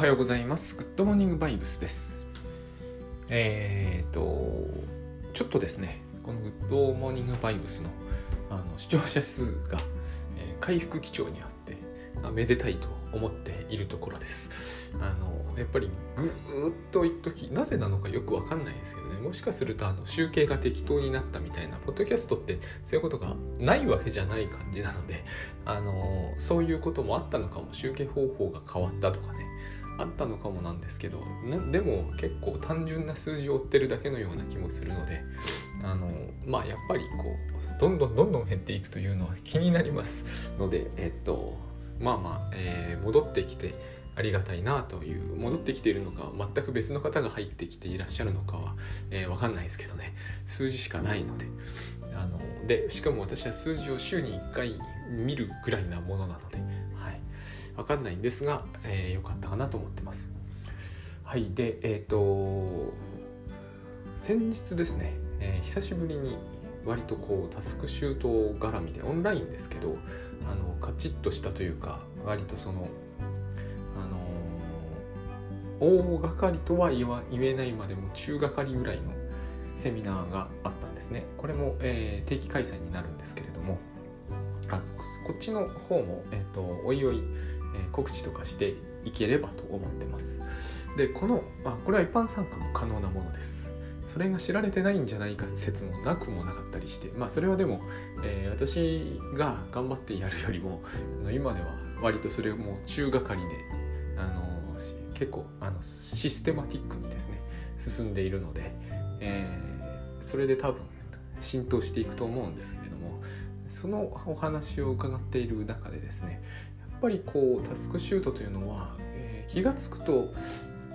はようございます。グッドモーニングバイブスです。えーと、ちょっとですね、このグッドモーニングバイブスのあの視聴者数が、えー回復基調にあって、あめでたいと思っているところです。あの、やっぱりぐーっと一時なぜなのかよくわかんないですけどね、もしかするとあの集計が適当になったみたいな、ポッドキャストってそういうことがないわけじゃない感じなので、あのそういうこともあったのかも集計方法が変わったとかねあったのかもなんですけどでも結構単純な数字を追ってるだけのような気もするのであのまあやっぱりこうどんどんどんどん減っていくというのは気になりますのでえっとまあまあ、えー戻ってきてありがたいなという戻ってきているのか全く別の方が入ってきていらっしゃるのかは、えーわかんないですけどね。数字しかないので。あのでしかも私は数字を週に1回見るぐらいなものなので、はい、わかんないんですが、えーかったかなと思ってます。はい、で、えっ、と、先日ですね、えー久しぶりに割とこうタスクシュート絡みでオンラインですけど、あのカチッとしたというか、割とその、あのー大掛かりとは言わ言えないまでも中掛かりぐらいのセミナーがあったんですね。これも、えー定期開催になるんですけれども、あこっちの方も、えー、とおいおい、えー告知とかしていければと思ってます。で、この、まあこれは一般参加も可能なものです。それが知られてないんじゃないか説もなくもなかったりして、まあそれはでも、えー私が頑張ってやるよりも、あの今では割とそれをもう中掛かりで、あの結構あのシステマティックにですね、進んでいるので、えーそれで多分浸透していくと思うんですけれどもそのお話を伺っている中でですねぱりこうタスクシュートというのは、えー気が付くと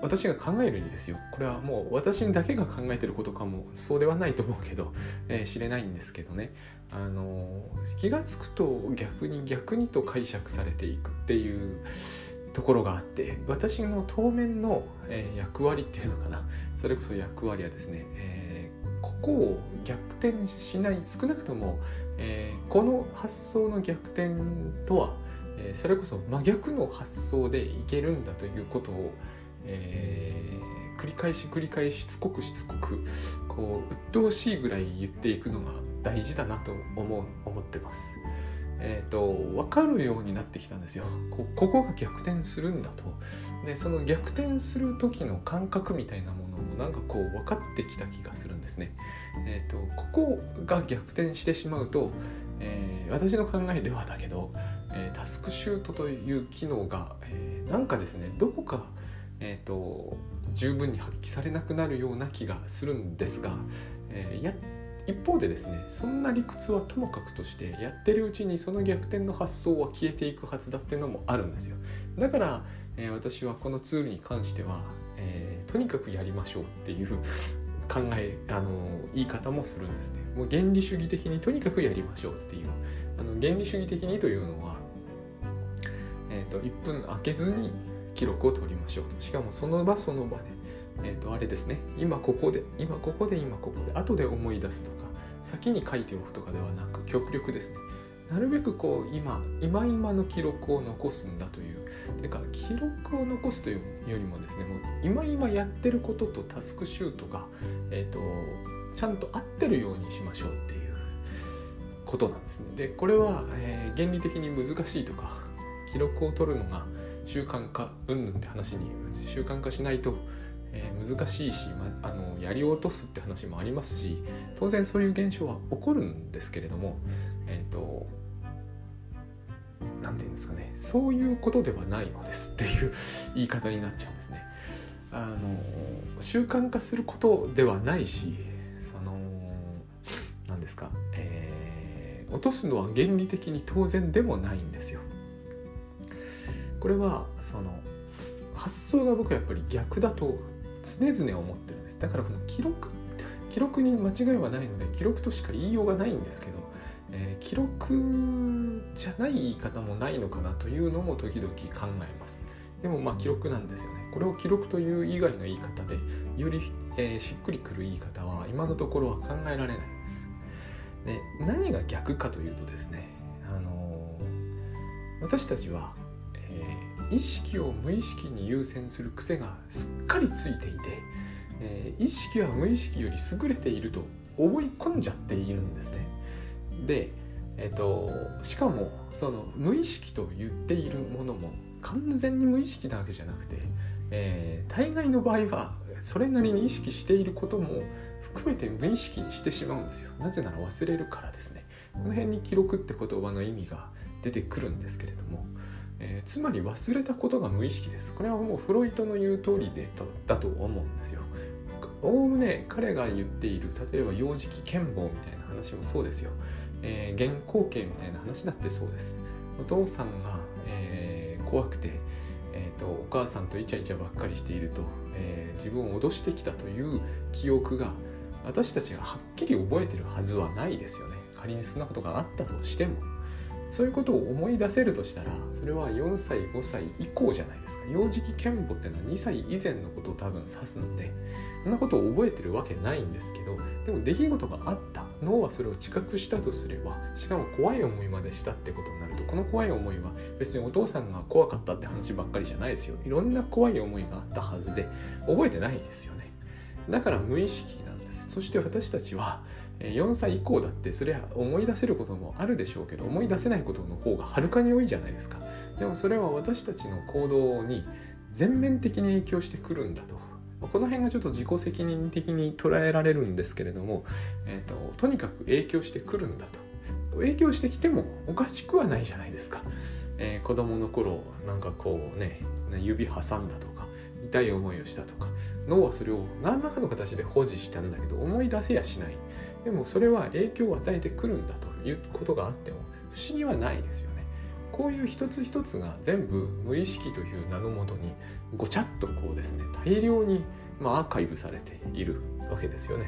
私が考えるにですよ。これはもう私だけが考えてることかもそうではないと思うけど、えー知れないんですけどね。あのー気が付くと逆に逆にと解釈されていくっていうところがあって私の当面の、えー役割っていうのかな。それこそ役割はですね、えーここを逆転しない少なくとも、えーこの発想の逆転とは、えーそれこそ真逆の発想でいけるんだということを、えー繰り返し繰り返ししつこくしつこくこう鬱陶しいぐらい言っていくのが大事だなと思う思ってます。えー、と分かるようになってきたんですよ。こここが逆転するんだと。でその逆転する時の感覚みたいなものもなんかこう分かってきた気がするんですね。えー、とここが逆転してしまうと、えー私の考えではだけど、えタスクシュートという機能が、えーなんかですねどこか、えー、と十分に発揮されなくなるような気がするんですが、えーや一方でですねそんな理屈はともかくとしてやってるうちにその逆転の発想は消えていくはずだっていうのもあるんですよ。だから、えー私はこのツールに関しては、えーとにかくやりましょうっていう 考えあの言い方もするんですね。もう原理主義的にとにかくやりましょうっていう。あの原理主義的にというのは、えー、と1分空けずに記録を取りましょう。しかもその場その場で、えー、とあれですね。今ここで今ここで今ここで後で思い出すとか先に書いておくとかではなく極力ですね。なるべくこう今今今の記録を残すんだという。てか記録を残すというよりもですねもう今今やってることとタスクシュートが、えー、とちゃんと合ってるようにしましょうっていうことなんですね。でこれは、えー原理的に難しいとか記録を取るのが習慣化うんぬんって話に習慣化しないと、えー難しいし、まあのやり落とすって話もありますし当然そういう現象は起こるんですけれどもえっ、となんて言うんですかねそういうことではないのですっていう 言い方になっちゃうんですね。あの習慣化することではないしその何ですか、えー落とすのは原理的に当然でもないんですよ。これはその発想が僕はやっぱり逆だと常々思ってるんです。だからこの記録記録に間違いはないので記録としか言いようがないんですけど、えー記録じゃない言い方もないのかなというのも時々考えます。でもまあ記録なんですよね。これを記録という以外の言い方でより、えーしっくりくる言い方は今のところは考えられないです。で何が逆かというとですねあのー私たちは、えー意識を無意識に優先する癖がすっかりついていて、えー、意識は無意識より優れていると思い込んじゃっているんですね。で、えーと、しかもその無意識と言っているものも完全に無意識なわけじゃなくて、えー、大概の場合はそれなりに意識していることも含めて無意識にしてしまうんですよ。なぜなら忘れるからですね。この辺に記録って言葉の意味が出てくるんですけれども、えー、つまり忘れたことが無意識です。これはもうフロイトの言う通りでだと思うんですよ。おおむね彼が言っている例えば幼児期健忘みたいな話もそうですよ、えー、原稿形みたいな話だってそうですお父さんが、えー、怖くて、えーと、お母さんとイチャイチャばっかりしていると、えー、自分を脅してきたという記憶が私たちがはっきり覚えてるはずはないですよね仮にそんなことがあったとしてもそういうことを思い出せるとしたらそれは4歳5歳以降じゃないですか。幼児期健忘っていうのは2歳以前のことを多分指すのでそんなことを覚えてるわけないんですけどでも出来事があった。脳はそれを知覚したとすればしかも怖い思いまでしたってことになるとこの怖い思いは別にお父さんが怖かったって話ばっかりじゃないですよ。いろんな怖い思いがあったはずで覚えてないですよね。だから無意識なんです。そして私たちは4歳以降だってそれは思い出せることもあるでしょうけど思い出せないことの方がはるかに多いじゃないですか。でもそれは私たちの行動に全面的に影響してくるんだと。この辺がちょっと自己責任的に捉えられるんですけれども、えーと、とにかく影響してくるんだと。影響してきてもおかしくはないじゃないですか、えー、子供の頃なんかこうね指挟んだとか痛い思いをしたとか脳はそれを何らかの形で保持したんだけど思い出せやしないでもそれは影響を与えてくるんだということがあっても不思議はないですよねこういう一つ一つが全部無意識という名のもとにごちゃっとこうですね大量に、まあ、アーカイブされているわけですよね。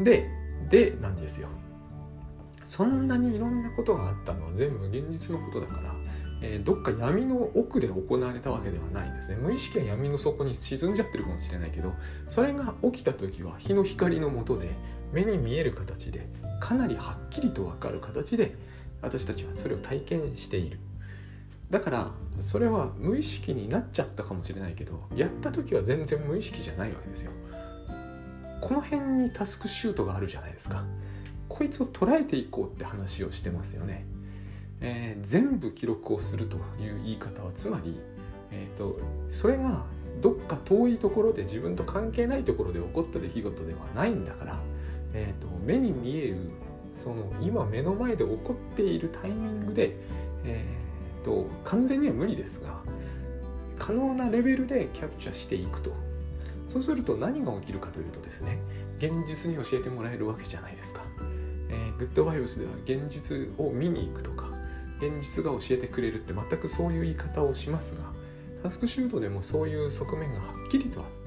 ででなんですよ。そんなにいろんなことがあったのは全部現実のことだから、えー、どっか闇の奥で行われたわけではないんですね。無意識は闇の底に沈んじゃってるかもしれないけどそれが起きた時は日の光の下で目に見える形でかなりはっきりと分かる形で私たちはそれを体験している。だからそれは無意識になっちゃったかもしれないけどやった時は全然無意識じゃないわけですよ。この辺にタスクシュートがあるじゃないですか。こいつを捉えていこうって話をしてますよね、えー、全部記録をするという言い方はつまり、えーと、それがどっか遠いところで自分と関係ないところで起こった出来事ではないんだから、えーと目に見えるその今目の前で起こっているタイミングで、えーと、完全には無理ですが可能なレベルでキャプチャしていくと。そうすると何が起きるかというとですね現実に教えてもらえるわけじゃないですか、えー、グッドバイブスでは現実を見に行くとか現実が教えてくれるって全くそういう言い方をしますがタスクシュートでもそういう側面がはっきりとあって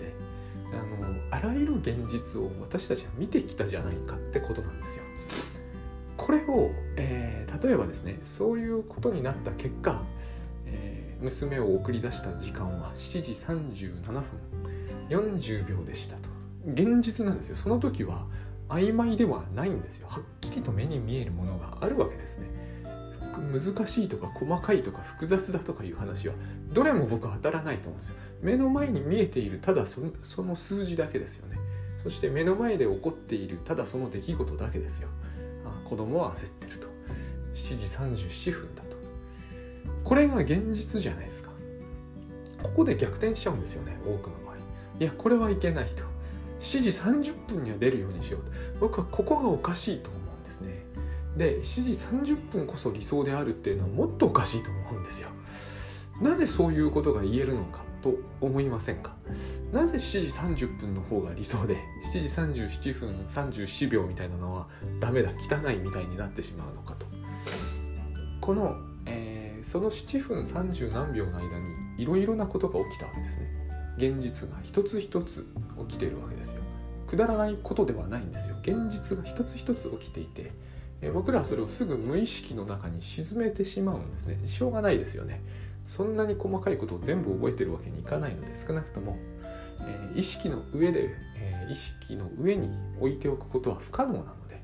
あのあらゆる現実を私たちは見てきたじゃないかってことなんですよ。これを、えー、例えばですねそういうことになった結果、えー、娘を送り出した時間は7時37分40秒でしたと。現実なんですよ。その時は曖昧ではないんですよ。はっきりと目に見えるものがあるわけですね。難しいとか細かいとか複雑だとかいう話はどれも僕は当たらないと思うんですよ。目の前に見えているただその数字だけですよね。そして目の前で起こっているただその出来事だけですよ。あ子供は焦ってると。7時37分だと。これが現実じゃないですか。ここで逆転しちゃうんですよね多くの場合。いやこれはいけないと。7時30分には出るようにしようと。僕はここがおかしいと思う。で7時30分こそ理想であるっていうのはもっとおかしいと思うんですよ。なぜそういうことが言えるのかと思いませんか？なぜ7時30分の方が理想で7時37分37秒みたいなのはダメだ汚いみたいになってしまうのかと。この、えー、その7分30何秒の間にいろいろなことが起きたわけですね。現実が一つ一つ起きているわけですよ。くだらないことではないんですよ。現実が一つ一つ起きていて僕らはそれをすぐ無意識の中に沈めてしまうんですね。しょうがないですよね。そんなに細かいことを全部覚えてるわけにいかないので少なくとも、えー、意識の上で、えー、意識の上に置いておくことは不可能なので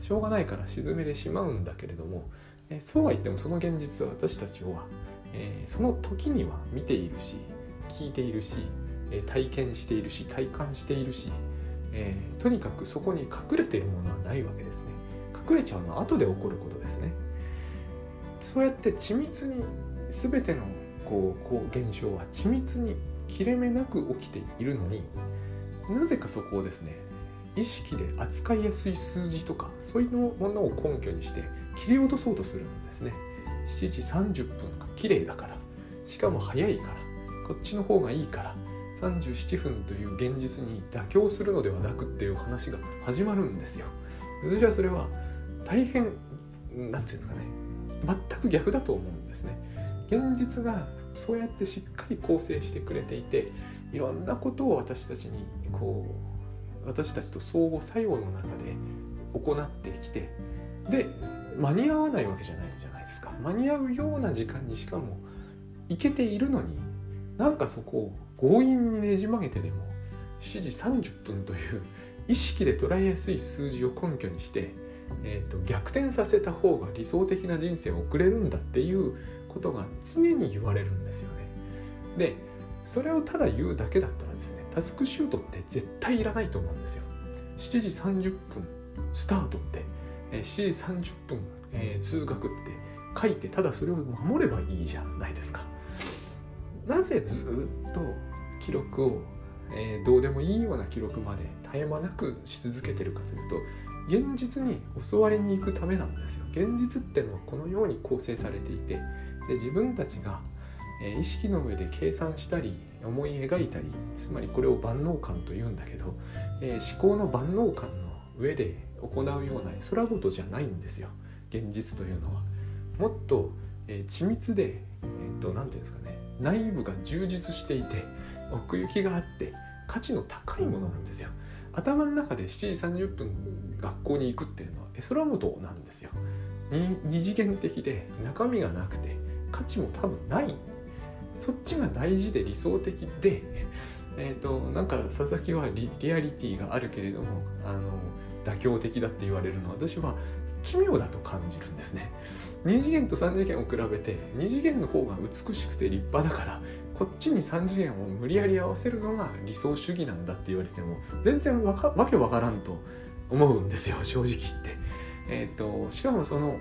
しょうがないから沈めてしまうんだけれども、えー、そうは言ってもその現実は私たちは、え、その時には見ているし聞いているし、え、体験しているし体感しているし、え、とにかくそこに隠れているものはないわけですね。隠れちゃうのは後で起こることですね。そうやって緻密に全てのこうこう現象は緻密に切れ目なく起きているのになぜかそこをですね意識で扱いやすい数字とかそういうものを根拠にして切り落とそうとするんですね。7時30分が綺麗だからしかも早いからこっちの方がいいから37分という現実に妥協するのではなくっていう話が始まるんですよ。私はそれは大変なんていうんですかね全く逆だと思うんですね。現実がそうやってしっかり構成してくれていていろんなことを私たちにこう私たちと相互作用の中で行ってきてで間に合わないわけじゃないじゃないですか。間に合うような時間にしかも行けているのになんかそこを強引にねじ曲げてでも7時30分という意識で捉えやすい数字を根拠にして、えーと、逆転させた方が理想的な人生を送れるんだっていうことが常に言われるんですよね。でそれをただ言うだけだったらですねタスクシュートって絶対いらないと思うんですよ。7時30分スタートって、え7時30分、えー、通学って書いてただそれを守ればいいじゃないですか。なぜずっと記録を、えー、どうでもいいような記録まで絶え間なくし続けてるかというと現実に教わりに行くためなんですよ。現実っていうのはこのように構成されていてで自分たちが、意識の上で計算したり思い描いたりつまりこれを万能感というんだけど、えー、思考の万能感の上で行うような空事じゃないんですよ現実というのは。もっと、えー、緻密で何、えーと、て言うんですかね内部が充実していて奥行きがあって価値の高いものなんですよ頭の中で7時30分学校に行くっていうのは絵空事なんですよ。二次元的で中身がなくて価値も多分ない。そっちが大事で理想的でえーと、なんか佐々木はリアリティがあるけれどもあの妥協的だって言われるのは私は奇妙だと感じるんですね。2次元と3次元を比べて2次元の方が美しくて立派だからこっちに3次元を無理やり合わせるのが理想主義なんだって言われても全然わかわけわからんと思うんですよ正直言って。えーと、しかもその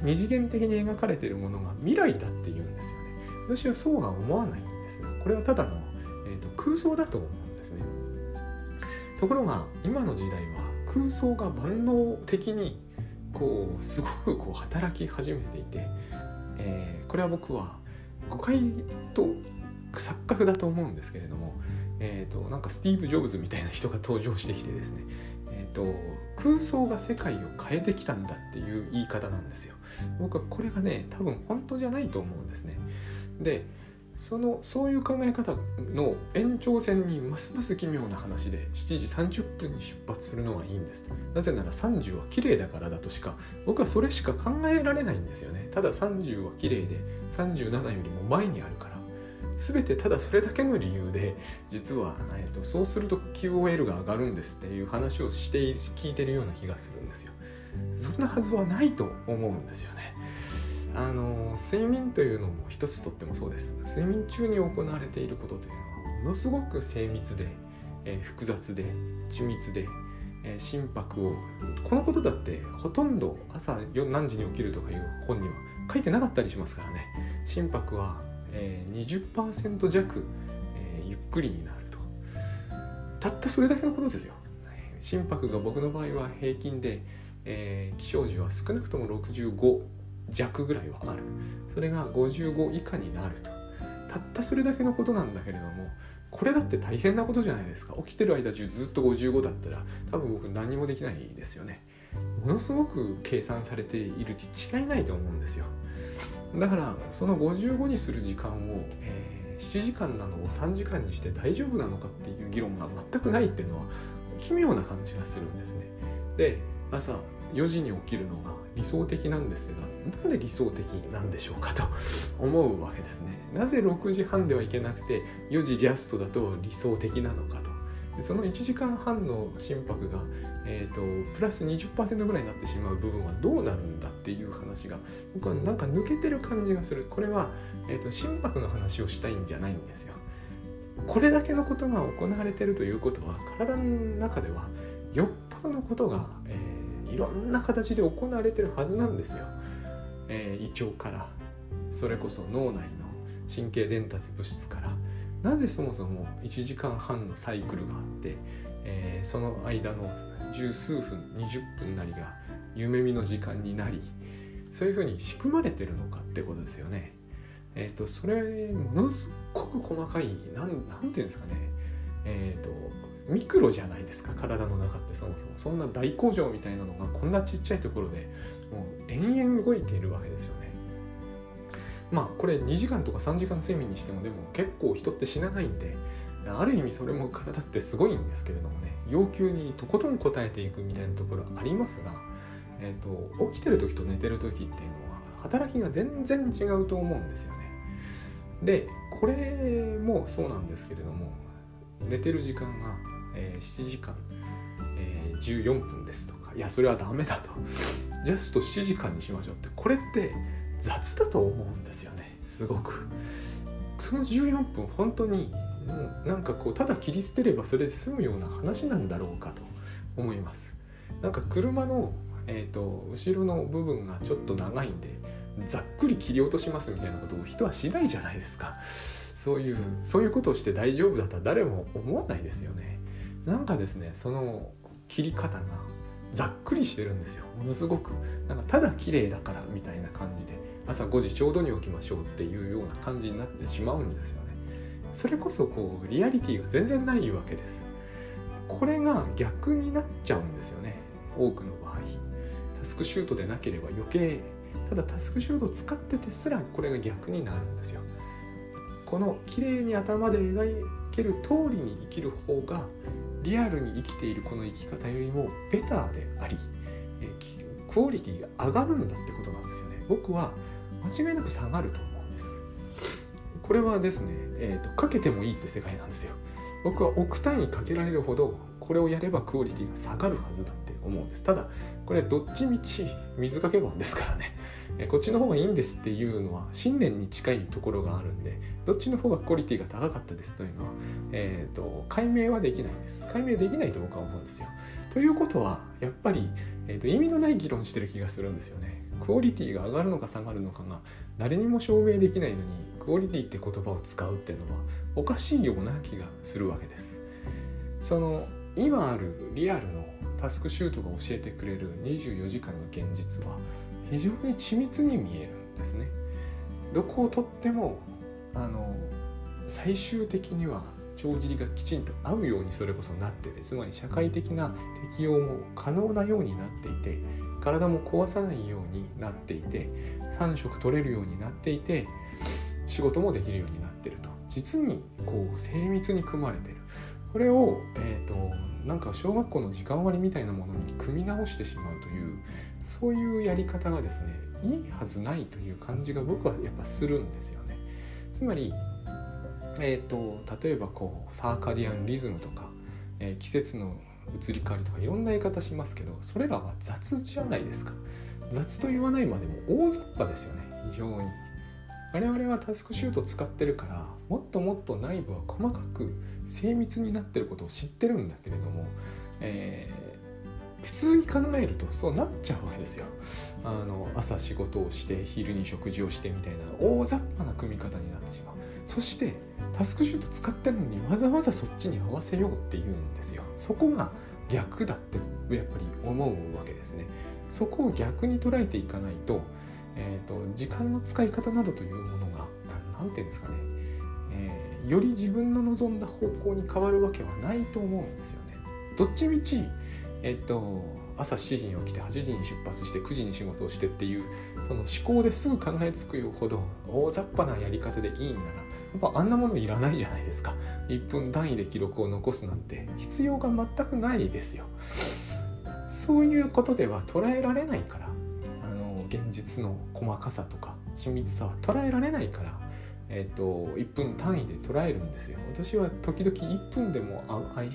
二次元的に描かれているものが未来だっていうんですよね。私はそうは思わないんですね。これはただの、えーと空想だと思うんですね。ところが今の時代は空想が万能的にこうすごくこう働き始めていて、えー、これは僕は誤解と錯覚だと思うんですけれども、えーと、なんかスティーブ・ジョブズみたいな人が登場してきてですね、えーと、空想が世界を変えてきたんだっていう言い方なんですよ。僕はこれがね多分本当じゃないと思うんですね。でそのそういう考え方の延長線にますます奇妙な話で7時30分に出発するのはいいんですなぜなら30は綺麗だからだとしか僕はそれしか考えられないんですよねただ30は綺麗で37よりも前にあるから全てただそれだけの理由で実は、えーと、そうすると QOL が上がるんですっていう話をして聞いてるような気がするんですよ。そんなはずはないと思うんですよね。あの睡眠というのも一つとってもそうです。睡眠中に行われていることというのはものすごく精密で、えー、複雑で緻密で、え、心拍をこのことだってほとんど朝何時に起きるとかいう本には書いてなかったりしますからね。心拍は、え、20%弱、えー、ゆっくりになると。たったそれだけのことですよ。心拍が僕の場合は平均で、えー、起床時は少なくとも65弱ぐらいはある。それが55以下になると。たったそれだけのことなんだけれどもこれだって大変なことじゃないですか。起きてる間中ずっと55だったら多分僕何もできないですよね。ものすごく計算されているに違いないと思うんですよ。だからその55にする時間を、えー、7時間なのを3時間にして大丈夫なのかっていう議論が全くないっていうのは奇妙な感じがするんですね。で朝4時に起きるのが理想的なんですがなんで理想的なんでしょうかと 思うわけですね。なぜ6時半ではいけなくて4時ジャストだと理想的なのかと。その1時間半の心拍が、えーと、プラス20%ぐらいになってしまう部分はどうなるんだっていう話が僕はなんか抜けてる感じがする。これは、えーと、心拍の話をしたいんじゃないんですよ。これだけのことが行われてるということは体の中ではよっぽどのことが、えー、いろんな形で行われてるはずなんですよ、えー、胃腸からそれこそ脳内の神経伝達物質から。なぜそもそも1時間半のサイクルがあって、えー、その間の十数分20分なりが夢見の時間になりそういうふうに仕組まれてるのかってことですよね。えっ、ー、とそれものすごく細かいなんなんていうんですかねえっ、ー、とミクロじゃないですか体の中ってそもそもそんな大工場みたいなのがこんなちっちゃいところでもう延々動いているわけですよね。まあこれ2時間とか3時間睡眠にしてもでも結構人って死なないんである意味それも体ってすごいんですけれどもね要求にとことん応えていくみたいなところありますが、えーと、起きてる時と寝てる時っていうのは働きが全然違うと思うんですよね。でこれもそうなんですけれども寝てる時間が、えー、7時間、えー、14分ですとかいやそれはダメだと ジャスト7時間にしましょうってこれって雑だと思うんですよねすごくその14分本当になんかこうただ切り捨てればそれで済むような話なんだろうかと思います。なんか車の、えーと、後ろの部分がちょっと長いんでざっくり切り落としますみたいなことを人はしないじゃないですか。そういうそういうことをして大丈夫だったら誰も思わないですよね。なんかですねその切り方がざっくりしてるんですよ。ものすごく。なんかただ綺麗だからみたいな感じで。朝5時ちょうどに起きましょうっていうような感じになってしまうんですよね。それこそこうリアリティが全然ないわけです。これが逆になっちゃうんですよね。多くの場合。タスクシュートでなければ余計。ただタスクシュートを使っててすらこれが逆になるんですよ。この綺麗に頭で描ける通りに生きる方がリアルに生きているこの生き方よりもベターでありクオリティが上がるんだってことなんですよね。僕は間違いなく下がると思うんです。これはですね、えーと、かけてもいいって世界なんですよ。僕は億単位かけられるほどこれをやればクオリティが下がるはずだって思うんです。ただこれどっちみち水かけ論ですからね。えこっちの方がいいんですっていうのは信念に近いところがあるんでどっちの方がクオリティが高かったですというのは、えーと、解明はできないんです。解明できないと僕は思うんですよ。ということはやっぱり、えーと意味のない議論してる気がするんですよね。クオリティが上がるのか下がるのかが誰にも証明できないのにクオリティって言葉を使うっていうのはおかしいような気がするわけです。その今あるリアルのタスクシュートが教えてくれる24時間の現実は非常に緻密に見えるんですね。どこをとってもあの最終的には帳尻がきちんと合うようにそれこそなっててつまり社会的な適用も可能なようになっていて体も壊さないようになっていて3食取れるようになっていて仕事もできるようになってると。実にこう精密に組まれてる。これを、えーと、なんか小学校の時間割みたいなものに組み直してしまうというそういうやり方がですねいいはずないという感じが僕はやっぱするんですよね。つまりえーと、例えばこうサーカディアンリズムとか、えー、季節の移り変わりとかいろんな言い方しますけどそれらは雑じゃないですか。雑と言わないまでも大雑把ですよね。非常に。我々はタスクシュートを使ってるからもっともっと内部は細かく精密になってることを知ってるんだけれども、えー、普通に考えるとそうなっちゃうわけですよ。あの朝仕事をして昼に食事をしてみたいな大雑把な組み方になってしまう。そしてタスクシュート使ってるのにわざわざそっちに合わせようっていうんですよ。そこが逆だってやっぱり思うわけですね。そこを逆に捉えていかないと,、えーと、時間の使い方などというものが何て言うんですかね、えー、より自分の望んだ方向に変わるわけはないと思うんですよね。どっちみちえっと朝7時に起きて8時に出発して9時に仕事をしてっていうその思考ですぐ考えつくよほど大雑把なやり方でいいんならっぱあんなものいらないじゃないですか。1分単位で記録を残すなんて必要が全くないですよ。そういうことでは捉えられないからあの現実の細かさとか緻密さは捉えられないからえーと、1分単位で捉えるんですよ。私は時々1分でもあああの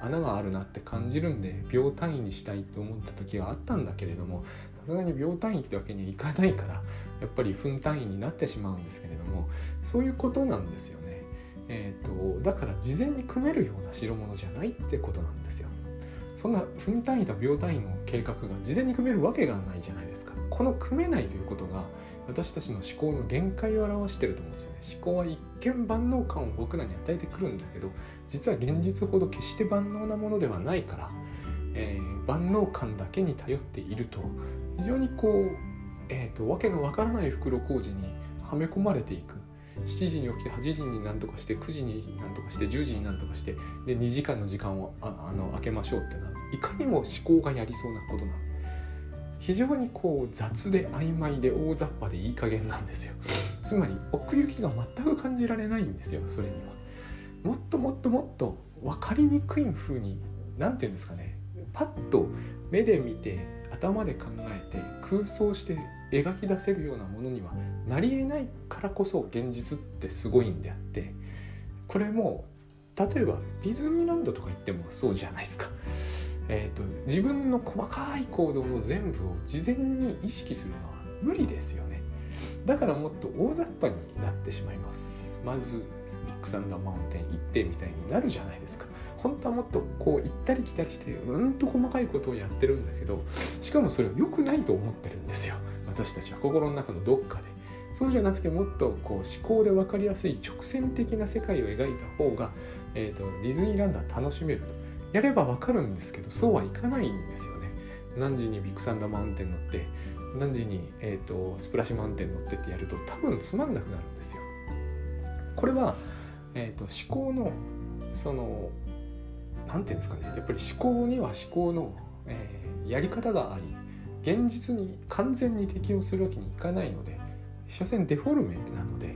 穴があるなって感じるんで秒単位にしたいと思った時があったんだけれどもさすがに秒単位ってわけにはいかないからやっぱり分単位になってしまうんですけれどもそういうことなんですよね。えーと、だから事前に組めるような代物じゃないってことなんですよ。そんな分単位と秒単位の計画が事前に組めるわけがないじゃないですか。この組めないということが私たちの思考の限界を表してると思うんですよね。思考は一見万能感を僕らに与えてくるんだけど実は現実ほど決して万能なものではないから、えー、万能感だけに頼っていると非常にこう、えーと、わけのわからない袋小路にはめ込まれていく。7時に起きて8時に何とかして9時に何とかして10時に何とかしてで2時間の時間をああの空けましょうってないかにも思考がやりそうなことな非常にこう雑で曖昧で大雑把でいい加減なんですよ。つまり奥行きが全く感じられないんですよそれには。もっともっともっと分かりにくい風に何て言うんですかね。パッと目で見て頭で考えて空想して描き出せるようなものにはなりえないからこそ現実ってすごいんであってこれも例えばディズニーランドとか行ってもそうじゃないですか。えーと、自分の細かい行動の全部を事前に意識するのは無理ですよね。だからもっと大雑把になってしまいます。まずビッグサンダーマウンテン行ってみたいになるじゃないですか。本当はもっとこう行ったり来たりしてうんと細かいことをやってるんだけどしかもそれを良くないと思ってるんですよ。私たちは心の中のどっかで。そうじゃなくてもっとこう思考で分かりやすい直線的な世界を描いた方が、えーと、ディズニーランドは楽しめると。やれば分かるんですけどそうはいかないんですよね。何時にビッグサンダーマウンテン乗って何時に、えーと、スプラッシュマウンテン乗ってってやると多分つまんなくなるんですよ。これは、えーと、思考のその何て言うんですかねやっぱり思考には思考の、えー、やり方があり現実に完全に適応するわけにいかないので所詮デフォルメなので、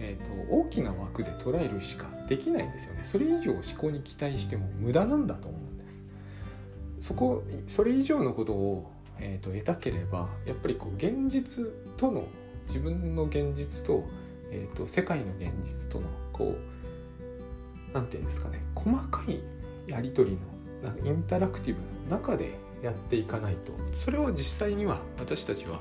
えーと、大きな枠で捉えるしかできないんですよね。それ以上思考に期待しても無駄なんだと思うんです。そこそれ以上のことを、えーと、得たければやっぱりこう現実との自分の現実と,、えーと、と世界の現実とのこう何て言うんですかね細かいやり取りのなんかインタラクティブの中でやっていかないと。それを実際には私たちは、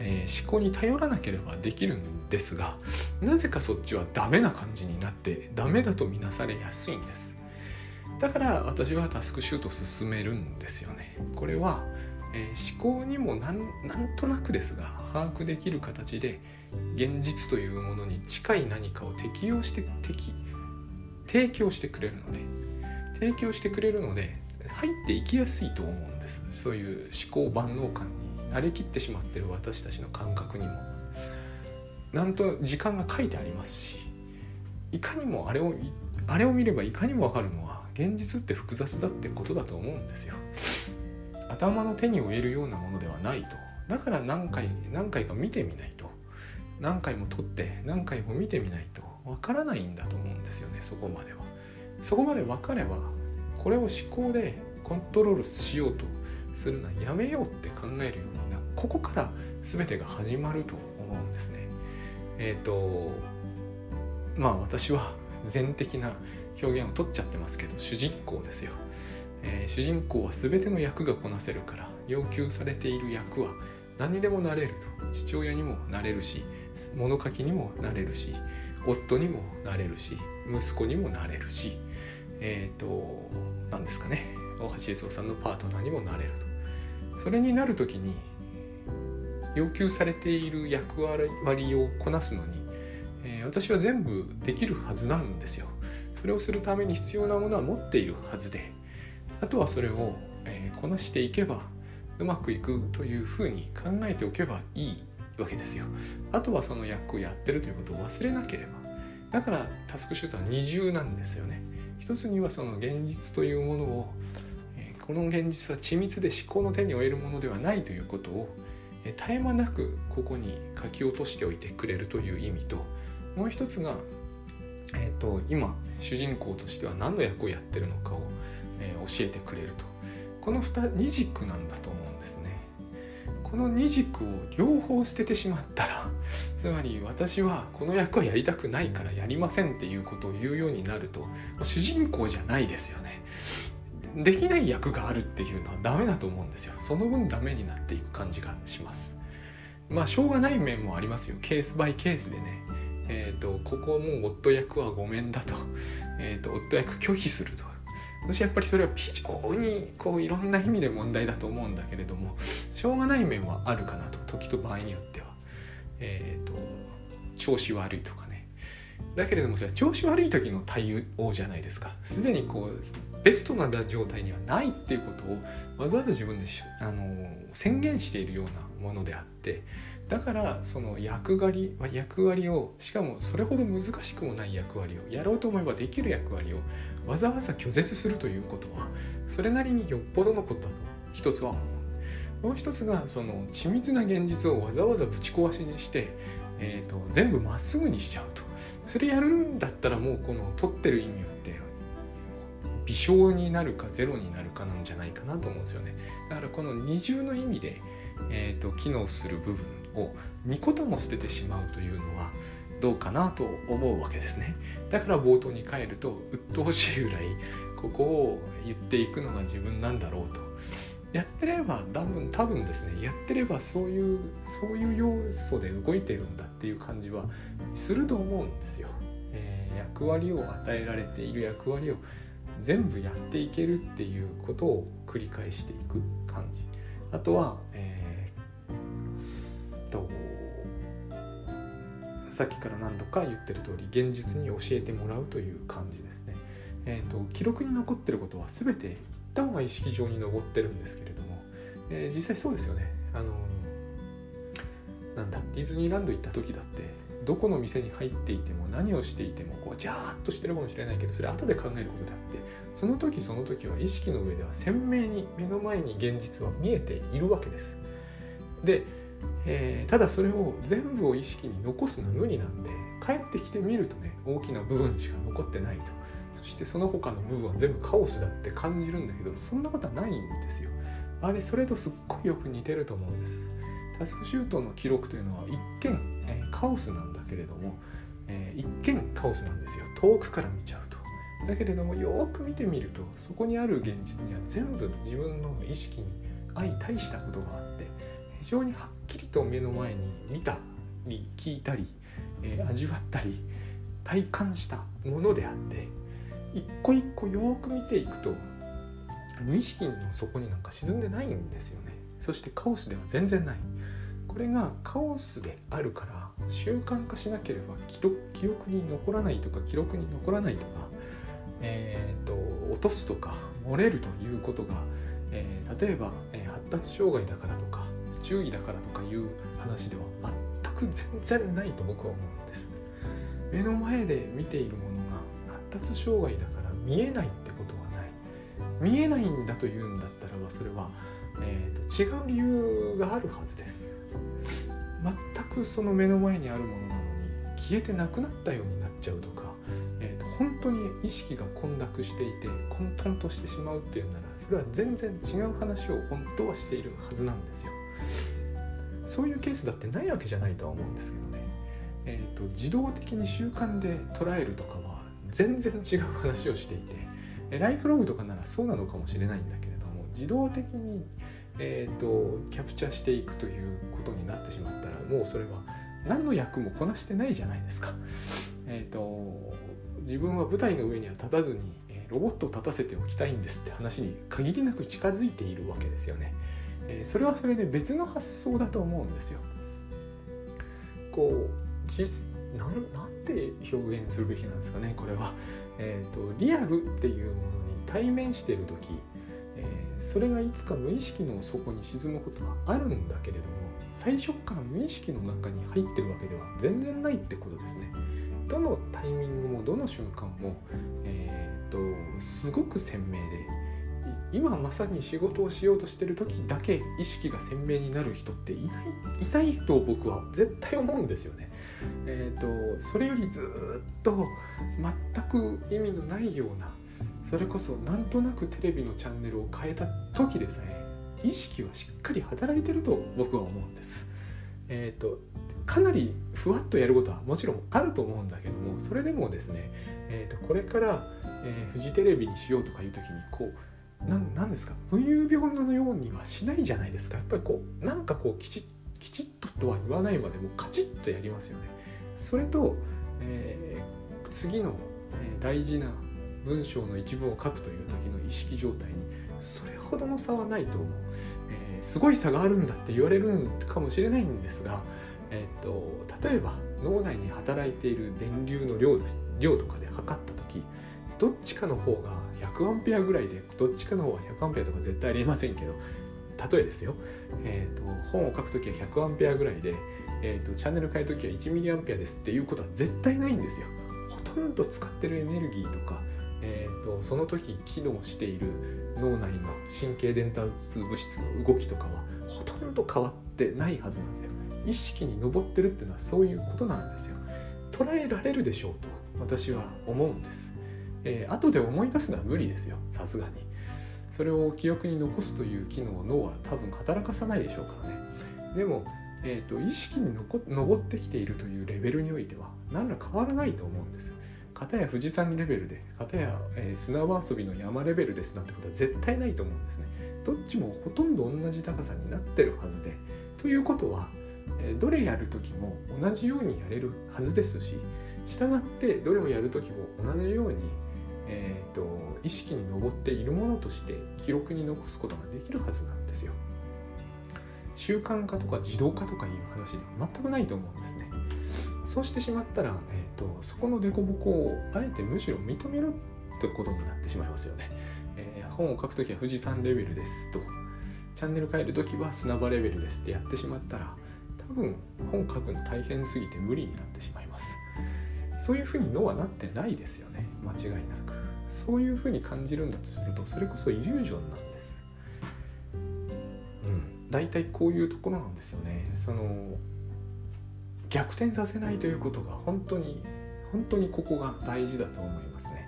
えー、思考に頼らなければできるんですがなぜかそっちはダメな感じになってダメだと見なされやすいんです。だから私はタスクシュート進めるんですよね。これは、えー、思考にもなんとなくですが把握できる形で現実というものに近い何かを適用して適提供してくれるので提供してくれるので入っていきやすいと思うんです。そういう思考万能感に慣れきってしまってる私たちの感覚にも。なんと時間が書いてありますしいかにもあれをあれを見ればいかにもわかるのは現実って複雑だってことだと思うんですよ。頭の手に負えるようなものではないと。だから何回何回か見てみないと。何回も撮って何回も見てみないと。わからないんだと思うんですよねそこまでは。そこまで分かればこれを思考でコントロールしようとするのはやめようって考えるようになここから全てが始まると思うんですね。えっ、ー、とまあ私は全的な表現を取っちゃってますけど主人公ですよ。えー、主人公は全ての役がこなせるから要求されている役は何にでもなれると父親にもなれるし物書きにもなれるし夫にもなれるし息子にもなれるしえっ、ー、と何ですかね。大橋悦夫さんのパートナーにもなれると。それになる時に要求されている役割をこなすのに、えー、私は全部できるはずなんですよ。それをするために必要なものは持っているはずであとはそれを、えー、こなしていけばうまくいくというふうに考えておけばいいわけですよ。あとはその役をやってるということを忘れなければ。だからタスクシュートは二重なんですよね。一つにはその現実というものを、この現実は緻密で思考の手に負えるものではないということを、絶え間なくここに書き落としておいてくれるという意味ともう一つが、えーと、今主人公としては何の役をやってるのかを、えー、教えてくれるとこの 2, 2軸なんだと思うんです。この2軸を両方捨ててしまったら つまり私はこの役はやりたくないからやりませんっていうことを言うようになると主人公じゃないですよね。できない役があるっていうのはダメだと思うんですよ。その分ダメになっていく感じがします。まあしょうがない面もありますよ。ケースバイケースでね。えーと、ここはもう夫役はごめんだと,、えーと、夫役拒否すると。私やっぱりそれは非常にこういろんな意味で問題だと思うんだけれどもしょうがない面はあるかなと時と場合によっては。えっ、ー、と調子悪いとかね。だけれどもそれは調子悪い時の対応じゃないですか。すでにこうベストな状態にはないっていうことをわざわざ自分であの宣言しているようなものであってだからその役割役割をしかもそれほど難しくもない役割をやろうと思えばできる役割をわざわざ拒絶するということはそれなりによっぽどのことだと一つは思うもう一つがその緻密な現実をわざわざぶち壊しにして、えーと、全部まっすぐにしちゃうと。それやるんだったらもうこの取ってる意味って微小になるかゼロになるかなんじゃないかなと思うんですよね。だからこの二重の意味で、えーと機能する部分を2個とも捨ててしまうというのはどうかなと思うわけですね。だから冒頭に帰ると鬱陶しいぐらいここを言っていくのが自分なんだろうと。やってれば多分多分ですね。やってればそういうそういう要素で動いてるんだっていう感じはすると思うんですよ、えー、役割を与えられている役割を全部やっていけるっていうことを繰り返していく感じ。あとは、えーとさっきから何度か言ってる通り現実に教えてもらうという感じですね。えーと、記録に残ってることは全て一旦は意識上に残ってるんですけれども、えー、実際そうですよね。あのなんだディズニーランド行った時だってどこの店に入っていても何をしていてもこうジャーッとしてるかもしれないけどそれ後で考えることであってその時その時は意識の上では鮮明に目の前に現実は見えているわけです。でえー、ただそれを全部を意識に残すのは無理なんで帰ってきてみるとね大きな部分しか残ってないと。そしてその他の部分は全部カオスだって感じるんだけどそんなことはないんですよ。あれそれとすっごいよく似てると思うんです。タスクシュートの記録というのは一見、えー、カオスなんだけれども、えー、一見カオスなんですよ。遠くから見ちゃうと。だけれどもよく見てみるとそこにある現実には全部自分の意識に相対したことがあって非常にはっきりと目の前に見たり聞いたり、えー、味わったり体感したものであって一個一個よく見ていくと無意識の底になんか沈んでないんですよね。そしてカオスでは全然ない。これがカオスであるから習慣化しなければ記憶に残らないとか記録に残らないとか、えーと、落とすとか漏れるということが、えー、例えば、えー、発達障害だからとか注意だからとかいう話では全く全然ないと僕は思うんです。目の前で見ているものが発達障害だから見えないってことはない。見えないんだというんだったらばそれは、えーと、違う理由があるはずです。全くその目の前にあるものなのに消えてなくなったようになっちゃうとか、えーと、本当に意識が混濁していて混沌としてしまうっていうならそれは全然違う話を本当はしているはずなんですよ。そういうケースだってないわけじゃないとは思うんですけどね、えーと、自動的に習慣で捉えるとかは全然違う話をしていてライフログとかならそうなのかもしれないんだけれども自動的に、えーと、キャプチャーしていくということになってしまったらもうそれは何の役もこなしてないじゃないですか。えーと自分は舞台の上には立たずにロボットを立たせておきたいんですって話に限りなく近づいているわけですよね。え、それはそれで別の発想だと思うんですよ。こう実なんなんて表現するべきなんですかねこれは。えーと、リアルっていうものに対面してる時、えー、それがいつか無意識の底に沈むことはあるんだけれども最初から無意識の中に入ってるわけでは全然ないってことですね。どのタイミングもどの瞬間も、えーとすごく鮮明で今まさに仕事をしようとしてる時だけ意識が鮮明になる人っていないいないと僕は絶対思うんですよね。えーと、それよりずっと全く意味のないようなそれこそなんとなくテレビのチャンネルを変えた時でさえ意識はしっかり働いてると僕は思うんです。えーとかなりふわっとやることはもちろんあると思うんだけどもそれでもですね、えーと、これから、えー、フジテレビにしようとかいう時にこうなんですか？無遊病のようにはしないじゃないですか？やっぱりこうなんかこうきちきちっととは言わないまでもカチッとやりますよね。それと、えー、次の、えー、大事な文章の一文を書くという時の意識状態にそれほどの差はないと思う、えー、すごい差があるんだって言われるかもしれないんですが、えーと、例えば脳内に働いている電流の量量とかで測った時どっちかの方が100アンペアぐらいでどっちかの方は100アンペアとか絶対ありえませんけど例えですよ、えーと、本を書く時は100アンペアぐらいで、えーと、チャンネル変える時は1ミリアンペアですっていうことは絶対ないんですよほとんど使ってるエネルギーとかえーと、その時機能している脳内の神経伝達物質の動きとかはほとんど変わってないはずなんですよ。意識に上ってるっていうのはそういうことなんですよ。捉えられるでしょうと私は思うんです。えー、後で思い出すのは無理ですよさすがに。それを記憶に残すという機能脳は多分働かさないでしょうからね。でも、えーと、意識に上ってきているというレベルにおいては何ら変わらないと思うんです。片や富士山レベルで片や、えー、砂場遊びの山レベルですなんてことは絶対ないと思うんですねどっちもほとんど同じ高さになってるはずでということは、えー、どれやる時も同じようにやれるはずですし従ってどれをやる時も同じように、えーと、意識に上っているものとして記録に残すことができるはずなんですよ習慣化とか自動化とかいう話では全くないと思うんですねそうしてしまったら、えとそこの凸凹をあえてむしろ認めるということになってしまいますよね。えー、本を書くときは富士山レベルですとチャンネル変えるときは砂場レベルですってやってしまったら多分本書くの大変すぎて無理になってしまいます。そういうふうに脳はなってないですよね間違いなく。そういうふうに感じるんだとするとそれこそイリュージョンなんです。うん、大体こういうところなんですよね。その逆転させないということが本当に本当にここが大事だと思いますね。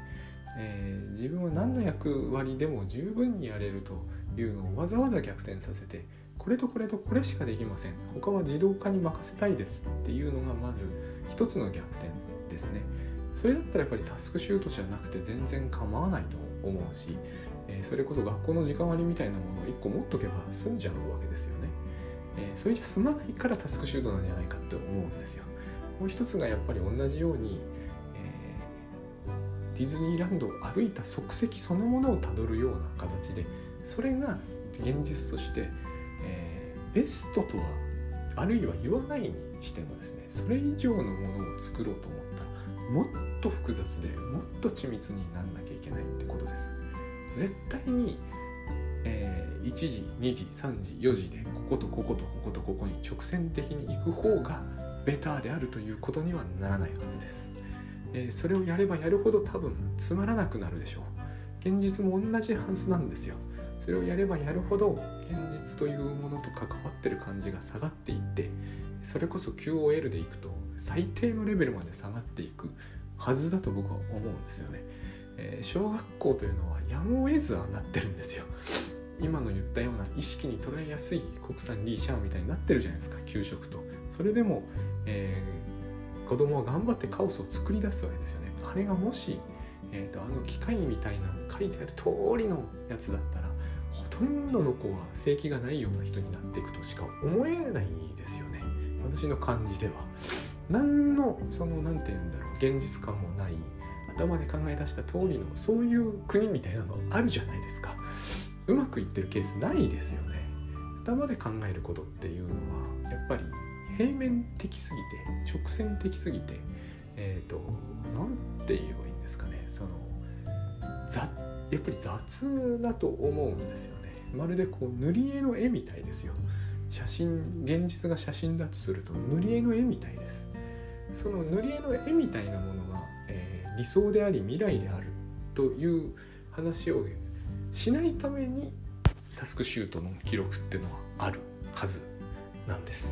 えー、自分は何の役割でも十分にやれるというのをわざわざ逆転させてこれとこれとこれしかできません他は自動化に任せたいですっていうのがまず一つの逆転ですね。それだったらやっぱりタスクシュートじゃなくて全然構わないと思うし、えー、それこそ学校の時間割みたいなものを1個持っとけば済んじゃうわけですよね。えー、それじゃ済まないからタスクシュートなんじゃないかって思うんですよ。もう一つがやっぱり同じように、えー、ディズニーランドを歩いた足跡そのものをたどるような形でそれが現実として、えー、ベストとはあるいは言わないにしてもですねそれ以上のものを作ろうと思っもっと複雑でもっと緻密になんなきゃいけないってことです。絶対にえー、1時2時3時4時でこことこことこことここに直線的に行く方がベターであるということにはならないはずです、えー、それをやればやるほど多分つまらなくなるでしょう。現実も同じはずなんですよ。それをやればやるほど現実というものと関わってる感じが下がっていってそれこそ QOL でいくと最低のレベルまで下がっていくはずだと僕は思うんですよね、えー、小学校というのはやむを得ずはなってるんですよ。今の言ったような意識に捉えやすい国産リーシャンみたいになってるじゃないですか給食と。それでも、えー、子供は頑張ってカオスを作り出すわけですよね。あれがもし、えーと、あの機械みたいな書いてある通りのやつだったらほとんどの子は正気がないような人になっていくとしか思えないですよ。私の感じでは。何のその何て言うんだろう。現実感もない。頭で考え出した通りのそういう国みたいなのあるじゃないですか。うまくいってるケースないですよね。頭で考えることっていうのはやっぱり平面的すぎて直線的すぎてえっ、ー、と何て言えばいいんですかね。その雑やっぱり雑だと思うんですよね。まるでこう塗り絵の絵みたいですよ。写真現実が写真だとすると塗り絵の絵みたいですその塗り絵の絵みたいなものは、えー、理想であり未来であるという話をしないためにタスクシュートの記録っていうのはあるはずなんです。